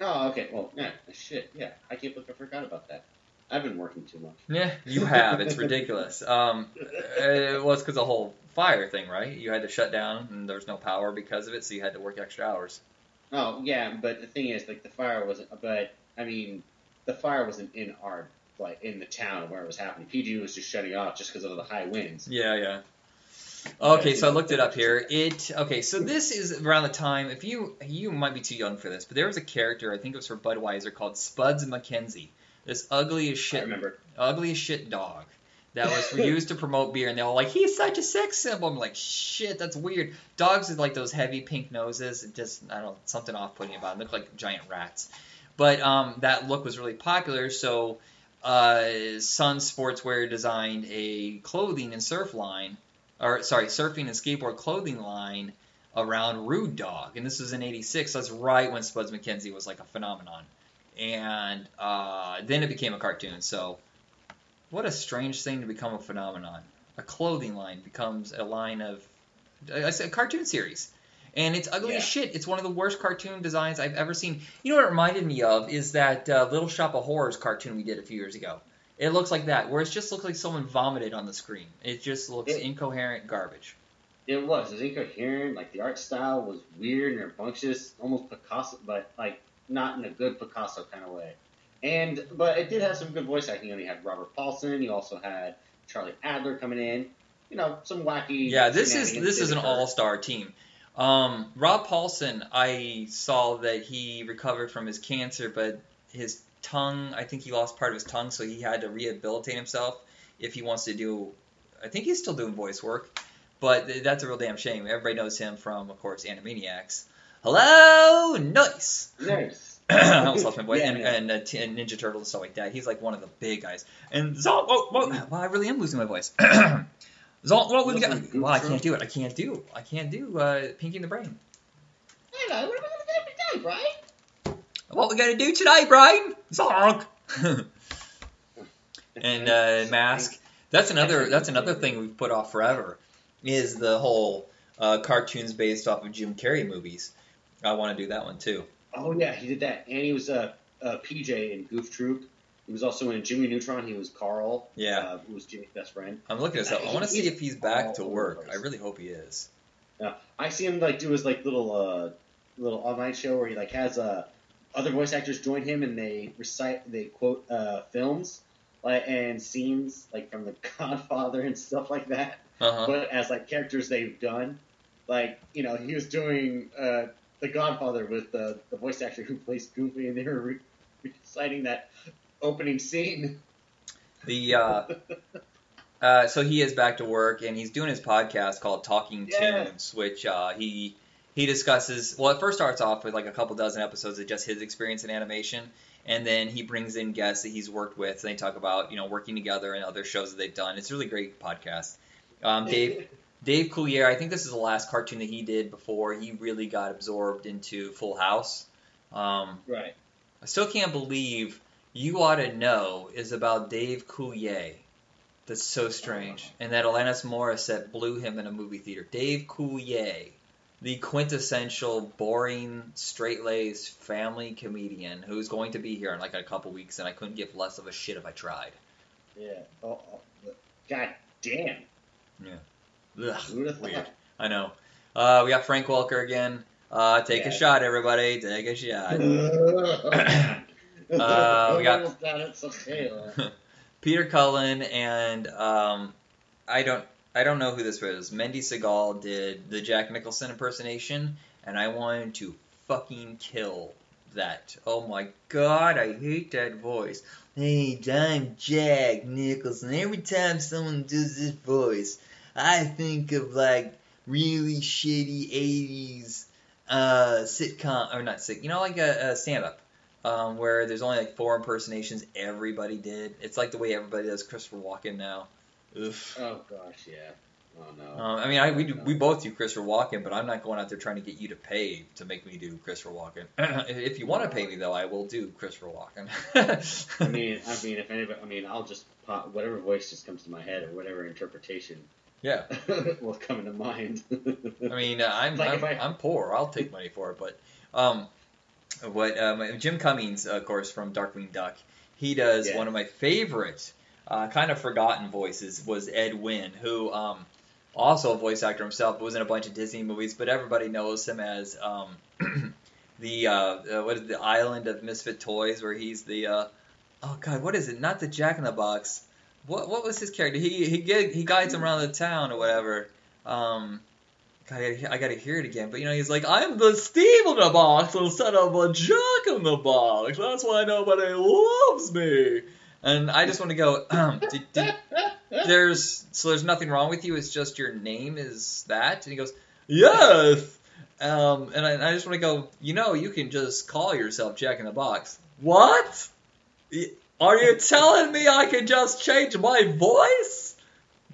[SPEAKER 2] Oh, okay. Well, yeah, shit. Yeah, I can't believe I forgot about that. I've been working too much.
[SPEAKER 1] Yeah, you have. It's ridiculous. [laughs] Um, it was because the whole fire thing, right? You had to shut down, and there was no power because of it, so you had to work extra hours.
[SPEAKER 2] Oh, yeah, but the thing is, like, the fire wasn't. But I mean, the fire wasn't in our like in the town where it was happening. PG was just shutting off just because of the high winds.
[SPEAKER 1] Yeah, yeah. Okay, so I looked it up here. It okay, so this is around the time. If you you might be too young for this, but there was a character I think it was for Budweiser called Spuds MacKenzie. This ugly as
[SPEAKER 2] I
[SPEAKER 1] shit,
[SPEAKER 2] remember.
[SPEAKER 1] ugly as shit dog that was [laughs] used to promote beer, and they were like, he's such a sex symbol. I'm like, shit, that's weird. Dogs with like those heavy pink noses, it just I don't know something off-putting about them. Look like giant rats. But um, that look was really popular, so uh, Sun Sportswear designed a clothing and surf line, or sorry, surfing and skateboard clothing line around Rude Dog, and this was in '86. That's right when Spuds MacKenzie was like a phenomenon, and uh, then it became a cartoon. So, what a strange thing to become a phenomenon. A clothing line becomes a line of, said, a cartoon series. And it's ugly as shit. It's one of the worst cartoon designs I've ever seen. You know what it reminded me of is that uh, Little Shop of Horrors cartoon we did a few years ago. It looks like that, where it just looks like someone vomited on the screen. It just looks
[SPEAKER 2] It-
[SPEAKER 1] incoherent garbage.
[SPEAKER 2] It was. It was incoherent. Like the art style was weird and rambunctious, almost Picasso, but like not in a good Picasso kind of way. And but it did have some good voice acting. You know, you had Robert Paulsen. You also had Charlie Adler coming in. You know, some wacky.
[SPEAKER 1] Yeah, this is this is an all-star team. Um, Rob Paulsen, I saw that he recovered from his cancer, but his tongue, I think he lost part of his tongue, so he had to rehabilitate himself if he wants to do. I think he's still doing voice work, but that's a real damn shame. Everybody knows him from, of course, Animaniacs. Hello, nice.
[SPEAKER 2] Nice. [clears throat]
[SPEAKER 1] I almost lost my voice.
[SPEAKER 2] Yeah,
[SPEAKER 1] and,
[SPEAKER 2] yeah.
[SPEAKER 1] and, uh, T- and Ninja Turtles and stuff like that. He's like one of the big guys. And Zol, oh, oh, well, I really am losing my voice. [clears throat] Zol, what we
[SPEAKER 4] Listen
[SPEAKER 1] got? Well, I can't do it. I can't do. I can't do uh, Pinky in the Brain.
[SPEAKER 3] Hello, what am I going to do every day, right?
[SPEAKER 1] What we gonna do today, Brain? Zonk. [laughs] and uh, Mask. That's another. That's another thing we've put off forever. Is the whole uh, cartoons based off of Jim Carrey movies. I want to do that one too.
[SPEAKER 2] Oh yeah, he did that, and he was a uh, uh, PJ in Goof Troop. He was also in Jimmy Neutron. He was Carl.
[SPEAKER 1] Yeah.
[SPEAKER 2] uh, who was Jimmy's best friend.
[SPEAKER 1] I'm looking at this up. I want to see if he's back to work. I really hope he is.
[SPEAKER 2] Yeah, I see him like do his like little uh little night show where he like has uh other voice actors join him and they recite they quote uh films like and scenes like from The Godfather and stuff like that,
[SPEAKER 1] Uh huh.
[SPEAKER 2] but as like characters they've done. Like you know he was doing uh The Godfather with the the voice actor who plays Goofy and they were re- reciting that opening scene.
[SPEAKER 1] The uh, uh, so he is back to work and he's doing his podcast called Talking
[SPEAKER 2] Yeah.
[SPEAKER 1] Toons, which uh, he he discusses. Well, it first starts off with like a couple dozen episodes of just his experience in animation, and then he brings in guests that he's worked with, and they talk about you know working together and other shows that they've done. It's a really great podcast. Um, Dave [laughs] Dave Coulier, I think this is the last cartoon that he did before he really got absorbed into Full House. Um,
[SPEAKER 2] right.
[SPEAKER 1] I still can't believe you ought to know is about Dave Coulier. That's so strange. And that Alanis Morissette blew him in a movie theater. Dave Coulier, the quintessential boring, straight-laced family comedian who's going to be here in like a couple weeks, and I couldn't give less of a shit if I tried.
[SPEAKER 2] Yeah. Oh, oh, God damn.
[SPEAKER 1] Ugh, weird. I know. Uh, we got Frank Welker again. Uh, take
[SPEAKER 2] Yeah.
[SPEAKER 1] a shot, everybody. Take a shot. [laughs] [clears throat]
[SPEAKER 2] uh,
[SPEAKER 1] we got- [laughs] [laughs] Peter Cullen and um, I don't I don't know who this was. Mendi Segal did the Jack Nicholson impersonation, and I wanted to fucking kill that. Oh my god, I hate that voice. Hey, I'm Jack Nicholson. Every time someone does this voice, I think of like really shitty '80s uh, sitcom or not sick. You know, like a, a stand-up um, where there's only like four impersonations everybody did. It's like the way everybody does Christopher Walken now. Oof.
[SPEAKER 2] Oh gosh, yeah. Oh no.
[SPEAKER 1] Um, I mean, I, we do, we both do Christopher Walken, but I'm not going out there trying to get you to pay to make me do Christopher Walken. [clears throat] if you want to pay me though, I will do Christopher Walken. [laughs]
[SPEAKER 2] I mean, I mean, if anybody, I mean, I'll just pop whatever voice just comes to my head or whatever interpretation
[SPEAKER 1] yeah. [laughs]
[SPEAKER 2] will come into mind.
[SPEAKER 1] I mean, uh, I'm
[SPEAKER 2] Like
[SPEAKER 1] I'm,
[SPEAKER 2] I-
[SPEAKER 1] I'm poor. I'll take money for it. But um, what um, Jim Cummings, of course, from Darkwing Duck, he does
[SPEAKER 2] Yeah.
[SPEAKER 1] one of my favorite, uh, kind of forgotten voices was Ed Wynn, who um, also a voice actor himself, was in a bunch of Disney movies, but everybody knows him as um, [clears throat] the uh, uh, what is it, the Island of Misfit Toys, where he's the uh, oh god, what is it? Not the Jack in the Box. What what was his character? He he get, he guides him around the town or whatever. Um, I, gotta hear it again. But you know, he's like, I'm the Steve in the box instead of a Jack in the box. That's why nobody loves me. And I just want to go. [clears throat] did, did, there's so there's nothing wrong with you. It's just your name is that. And he goes, yes. Um, and I, and I just want to go. You know, you can just call yourself Jack in the Box. What? Are you telling me I can just change my voice?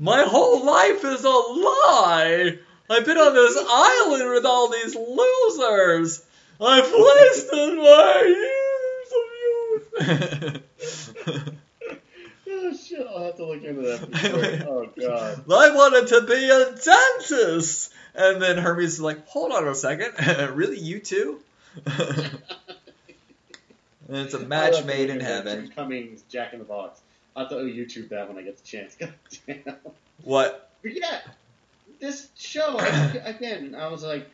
[SPEAKER 1] My whole life is a lie. I've been on this island with all these losers. I've wasted my years of youth.
[SPEAKER 2] oh shit! I'll have to look into that. For sure. Oh god.
[SPEAKER 1] I wanted to be a dentist. And then Hermey is like, hold on a second. [laughs] really, you too? [laughs] and it's a match made in heaven.
[SPEAKER 2] Jim Cummings, Jack in the Box. I'll have to oh, YouTube that when I get the chance. God [laughs] damn.
[SPEAKER 1] What?
[SPEAKER 2] Yeah, this show again. I was like,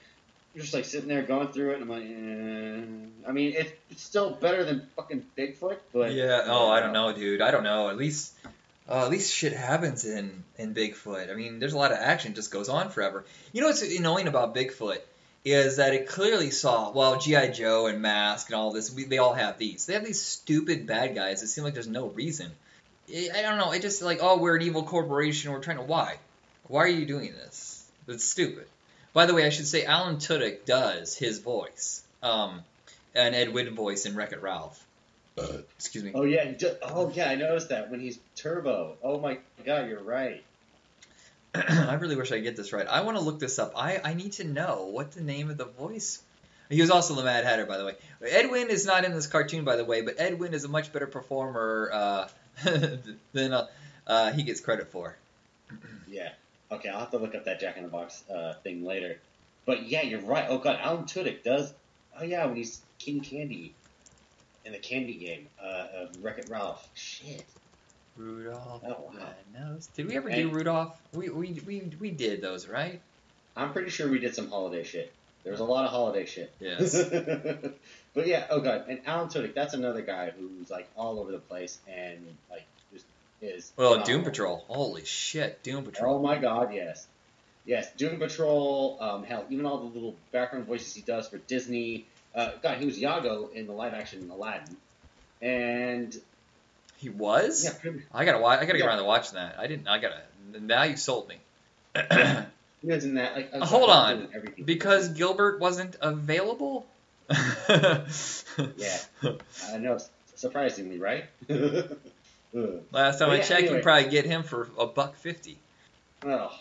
[SPEAKER 2] just like sitting there going through it, and I'm like, eh. I mean, it's, still better than fucking Bigfoot, but
[SPEAKER 1] Yeah. Oh, I don't know, dude. I don't know. At least, uh, at least shit happens in in Bigfoot. I mean, there's a lot of action. It just goes on forever. You know what's annoying about Bigfoot is that it clearly saw. Well, GI Joe and Mask and all this. We, they all have these. They have these stupid bad guys. It seems like there's no reason. I I don't know. It just like, oh, we're an evil corporation. We're trying to. Why? Why are you doing this? It's stupid. By the way, I should say Alan Tudyk does his voice, um, an Ed Wood voice in Wreck It Ralph. Excuse me.
[SPEAKER 2] Oh yeah, just, oh yeah, I noticed that when he's Turbo. Oh my god, you're right. [clears throat]
[SPEAKER 1] I really wish I get this right. I want to look this up. I, I need to know what the name of the voice. He was also the Mad Hatter, by the way. Ed Wynn is not in this cartoon, by the way, but Ed Wynn is a much better performer uh, [laughs] than uh, uh, he gets credit for.
[SPEAKER 2] Yeah. Okay, I'll have to look up that Jack in the Box uh, thing later. But yeah, you're right. Oh god, Alan Tudyk does. Oh yeah, when he's King Candy in the Candy game uh, of Wreck It Ralph. Shit.
[SPEAKER 1] Rudolph.
[SPEAKER 2] Oh wow.
[SPEAKER 1] Did we ever
[SPEAKER 2] And-
[SPEAKER 1] do Rudolph? We, we we we did those, right?
[SPEAKER 2] I'm pretty sure we did some holiday shit. There was a lot of holiday shit.
[SPEAKER 1] Yes. [laughs]
[SPEAKER 2] but yeah, oh god, and Alan Tudyk, that's another guy who's like all over the place and like is.
[SPEAKER 1] well,
[SPEAKER 2] phenomenal.
[SPEAKER 1] Doom Patrol. Holy shit, Doom Patrol.
[SPEAKER 2] Oh my god, yes. Yes, Doom Patrol, um, hell, even all the little background voices he does for Disney. Uh, God, he was Iago in the live action Aladdin. And,
[SPEAKER 1] He was.
[SPEAKER 2] yeah, pretty,
[SPEAKER 1] I gotta watch. I gotta get around to watching that. I didn't. I gotta. Now you sold me. [clears throat]
[SPEAKER 2] he was in that. Like, was
[SPEAKER 1] Hold on.
[SPEAKER 2] everything.
[SPEAKER 1] because Gilbert wasn't available.
[SPEAKER 2] Yeah. [laughs] I know, surprisingly, right? [laughs] Ugh.
[SPEAKER 1] Last time
[SPEAKER 2] But
[SPEAKER 1] I
[SPEAKER 2] yeah,
[SPEAKER 1] checked, you
[SPEAKER 2] anyway.
[SPEAKER 1] could probably get him for a buck fifty.
[SPEAKER 2] Oh,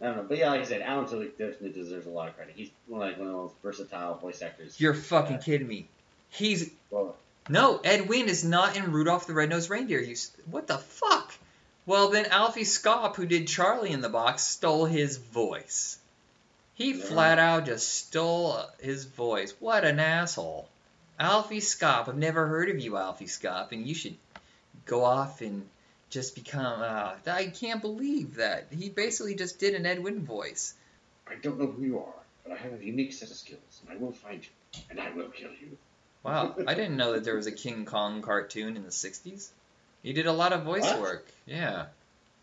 [SPEAKER 2] I don't know, but yeah, like I said, Alan Tudyk definitely deserves a lot of credit. He's one of, like one of those versatile voice actors.
[SPEAKER 1] You're fucking
[SPEAKER 2] Uh,
[SPEAKER 1] kidding me. He's
[SPEAKER 2] well,
[SPEAKER 1] no Ed Wynn is not in Rudolph the Red-Nosed Reindeer. You what the fuck? Well then, Alfie Scopp, who did Charlie in the Box, stole his voice. He
[SPEAKER 2] Yeah.
[SPEAKER 1] flat out just stole his voice. What an asshole. Alfie Scopp. I've never heard of you, Alfie Scopp, and you should go off and just become. Uh, I can't believe that he basically just did an Ed Wynn voice.
[SPEAKER 2] I don't know who you are, but I have a unique set of skills, and I will find you, and I will kill you.
[SPEAKER 1] Wow, [laughs] I didn't know that there was a King Kong cartoon in the '60s. He did a lot of voice
[SPEAKER 2] What?
[SPEAKER 1] work. Yeah,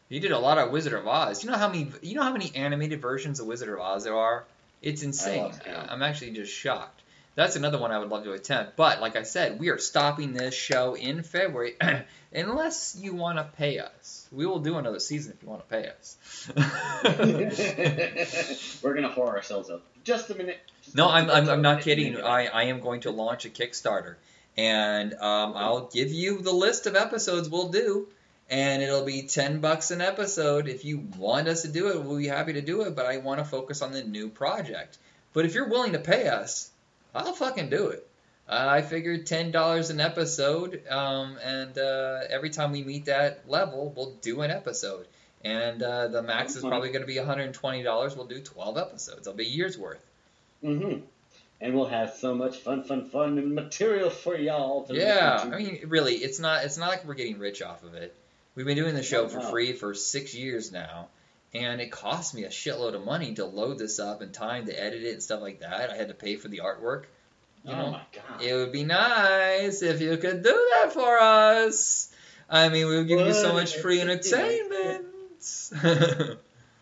[SPEAKER 1] he did a lot of Wizard of Oz. You know how many? You know how many animated versions of Wizard of Oz there are? It's insane. I'm actually just shocked. That's another one I would love to attempt. But like I said, we are stopping this show in February [clears throat] unless you want to pay us. We will do another season if you want to pay us. [laughs]
[SPEAKER 2] We're gonna whore ourselves up. Just a minute. Just
[SPEAKER 1] No, I'm, I'm, I'm not
[SPEAKER 2] minute.
[SPEAKER 1] kidding. I, I am going to launch a Kickstarter. And um, I'll give you the list of episodes we'll do. And it'll be 10 bucks an episode. If you want us to do it, we'll be happy to do it. But I want to focus on the new project. But if you're willing to pay us, I'll fucking do it. Uh, I figured $10 an episode. Um, and uh, every time we meet that level, we'll do an episode. And uh, the max is probably going to be $120. We'll do 12 episodes. It'll be a year's worth.
[SPEAKER 2] Mm-hmm. And we'll have so much fun, fun, fun, and material for y'all. To
[SPEAKER 1] Yeah. I mean, really, it's not it's not like we're getting rich off of it. We've been doing the show for free for six years now, and it cost me a shitload of money to load this up and time to edit it and stuff like that. I had to pay for the artwork. You
[SPEAKER 2] oh
[SPEAKER 1] know,
[SPEAKER 2] my god.
[SPEAKER 1] it would be nice if you could do that for us. I mean, we would give you so much free [laughs] entertainment. [laughs]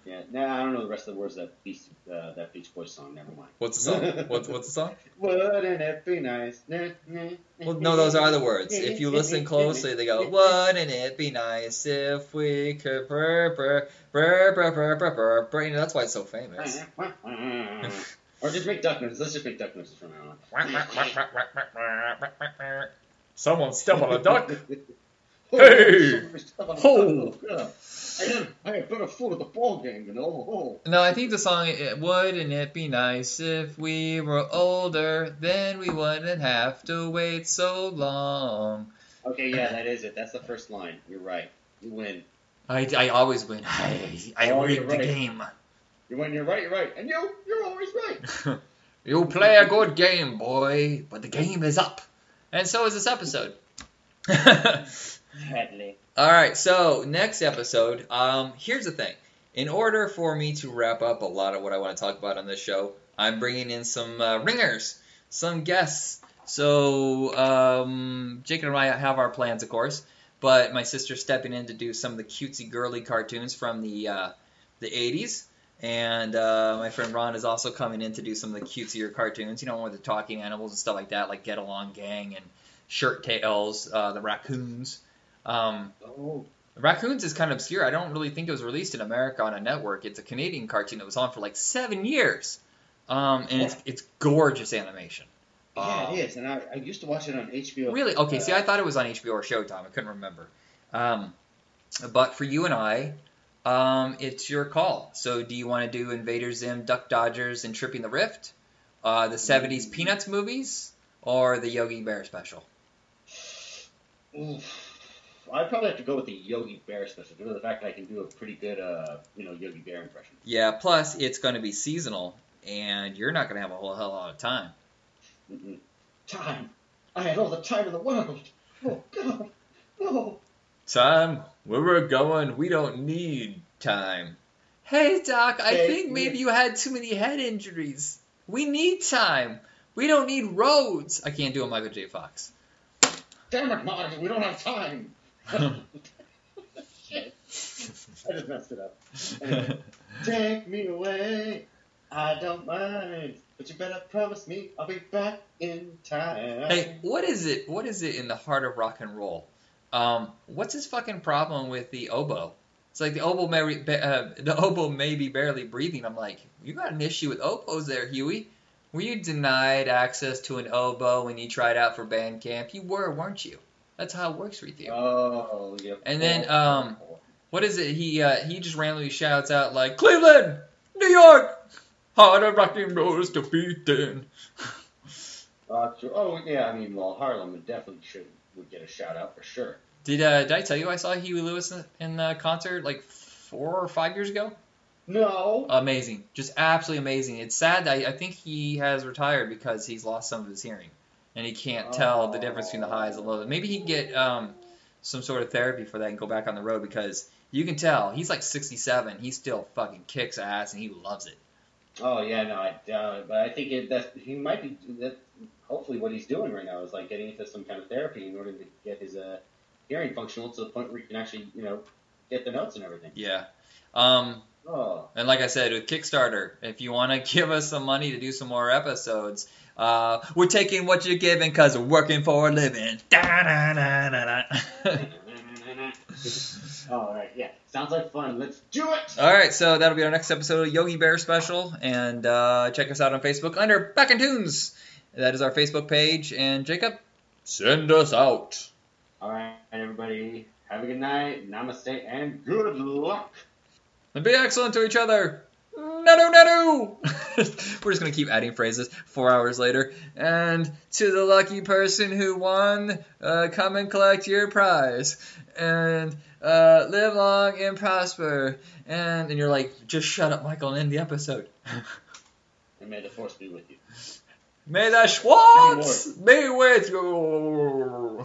[SPEAKER 2] Yeah. Now I don't know the rest of the words of that Beach, uh, that Beach Boys song. Never mind.
[SPEAKER 1] what's the song? [laughs] What's what's the song?
[SPEAKER 2] Wouldn't it be nice? Nah, nah,
[SPEAKER 1] Well, no, those are the words. If you listen closely, they go, "Wouldn't it be nice if we could brr brr brr brr brr brr brr?" brr." You know, that's why it's so famous. [laughs]
[SPEAKER 2] or just make duck noises. Let's just make duck noises from now on.
[SPEAKER 1] Someone step on a duck.
[SPEAKER 2] Oh, [laughs]
[SPEAKER 1] Hey! Ho!
[SPEAKER 2] I had, I had better food at the ball game, you know. Oh.
[SPEAKER 1] No, I think the song it, "Wouldn't it be nice if we were older? Then we wouldn't have to wait so long."
[SPEAKER 2] Okay, yeah, that is it. That's the first line. You're right. You win.
[SPEAKER 1] I, I always win. I, I
[SPEAKER 2] Oh,
[SPEAKER 1] rigged
[SPEAKER 2] you're
[SPEAKER 1] the game.
[SPEAKER 2] You win. You're right. You're right. And you, you're always right. [laughs]
[SPEAKER 1] You play a good game, boy, but the game is up. And so is this episode. [laughs]
[SPEAKER 2] Sadly.
[SPEAKER 1] All right, so next episode. Um, here's the thing. In order for me to wrap up a lot of what I want to talk about on this show, I'm bringing in some uh, ringers, some guests. So um, Jake and I have our plans, of course, but my sister's stepping in to do some of the cutesy girly cartoons from the uh, the 80s. And uh, my friend Ron is also coming in to do some of the cutesier cartoons, you know, with the talking animals and stuff like that, like Get Along Gang and Shirt Tales, uh, the raccoons. Um,
[SPEAKER 2] Oh.
[SPEAKER 1] Raccoons is kind of obscure. I don't really think it was released in America on a network. It's a Canadian cartoon that was on for like seven years, um, and it's it's gorgeous animation.
[SPEAKER 2] Yeah,
[SPEAKER 1] Uh,
[SPEAKER 2] it is. And I, I used to watch it on HBO.
[SPEAKER 1] Really? Okay. See,
[SPEAKER 2] Uh,
[SPEAKER 1] I thought it was on HBO or Showtime. I couldn't remember. Um, but for you and I, um, it's your call. So, do you want to do Invader Zim, Duck Dodgers, and Tripping the Rift, Uh, the '70s Peanuts movies or the Yogi Bear special?
[SPEAKER 2] Oof. I'd probably have to go with the Yogi Bear special due to the fact that I can do a pretty good, uh, you know, Yogi Bear impression.
[SPEAKER 1] Yeah. Plus, it's going to be seasonal, and you're not going to have a whole hell lot of time.
[SPEAKER 2] Mm-mm. Time. I had all the time in the world. Oh God, no.
[SPEAKER 1] Time. Where we're going, we don't need time. Hey, Doc. I
[SPEAKER 2] Hey,
[SPEAKER 1] think maybe you had too many head injuries. We need time. We don't need roads. I can't do a Michael J. Fox.
[SPEAKER 2] Damn it, Marge, we don't have time. I just messed it up. Anyway. Take me away. I don't mind, but you better promise me I'll be back in time.
[SPEAKER 1] Hey, what is it? What is it in the heart of rock and roll? Um, what's his fucking problem with the oboe? It's like the oboe may ba- uh, the oboe may be barely breathing. I'm like, you got an issue with oboes there, Huey. Were you denied access to an oboe when you tried out for band camp? You were, weren't you? That's how it works with you.
[SPEAKER 2] Oh, yep.
[SPEAKER 1] And then, um, What is it? He uh, he just randomly shouts out like Cleveland, New York, heart of rock and roll is defeated. [laughs]
[SPEAKER 2] Uh, true. Oh, yeah, I mean, well, Harlem would definitely should would get a shout out for sure.
[SPEAKER 1] Did uh, did I tell you I saw Huey Lewis in, in the concert like four or five years ago?
[SPEAKER 2] No.
[SPEAKER 1] Amazing, just absolutely amazing. It's sad that I, I think he has retired because he's lost some of his hearing, and he can't tell the difference between the highs and lows. Maybe he can get um, some sort of therapy for that and go back on the road because you can tell he's like 67. He still fucking kicks ass and he loves it.
[SPEAKER 2] Oh yeah, no, I doubt it. But I think it, that he might be. That hopefully, what he's doing right now is like getting into some kind of therapy in order to get his uh, hearing functional to the point where he can actually, you know, get the notes and everything.
[SPEAKER 1] Yeah. Um,
[SPEAKER 2] Oh,
[SPEAKER 1] And like I said, with Kickstarter, if you want to [laughs] give us some money to do some more episodes, uh, we're taking what you're giving because we're working for a living. [laughs]
[SPEAKER 2] All right, yeah, sounds like fun. Let's do it.
[SPEAKER 1] All right, so that'll be our next episode of Yogi Bear Special, and uh, check us out on Facebook under Back in Tunes. That is our Facebook page. And Jacob, send us out.
[SPEAKER 2] All right, everybody, have a good night. Namaste and good luck.
[SPEAKER 1] And be excellent to each other. Nadu nadu. [laughs] We're just gonna keep adding phrases. Four hours later, and to the lucky person who won, uh, come and collect your prize, and uh, live long and prosper. And and you're like, just shut up, Michael, and end the episode. [laughs]
[SPEAKER 2] And may the force be with you.
[SPEAKER 1] May the Schwartz be with you.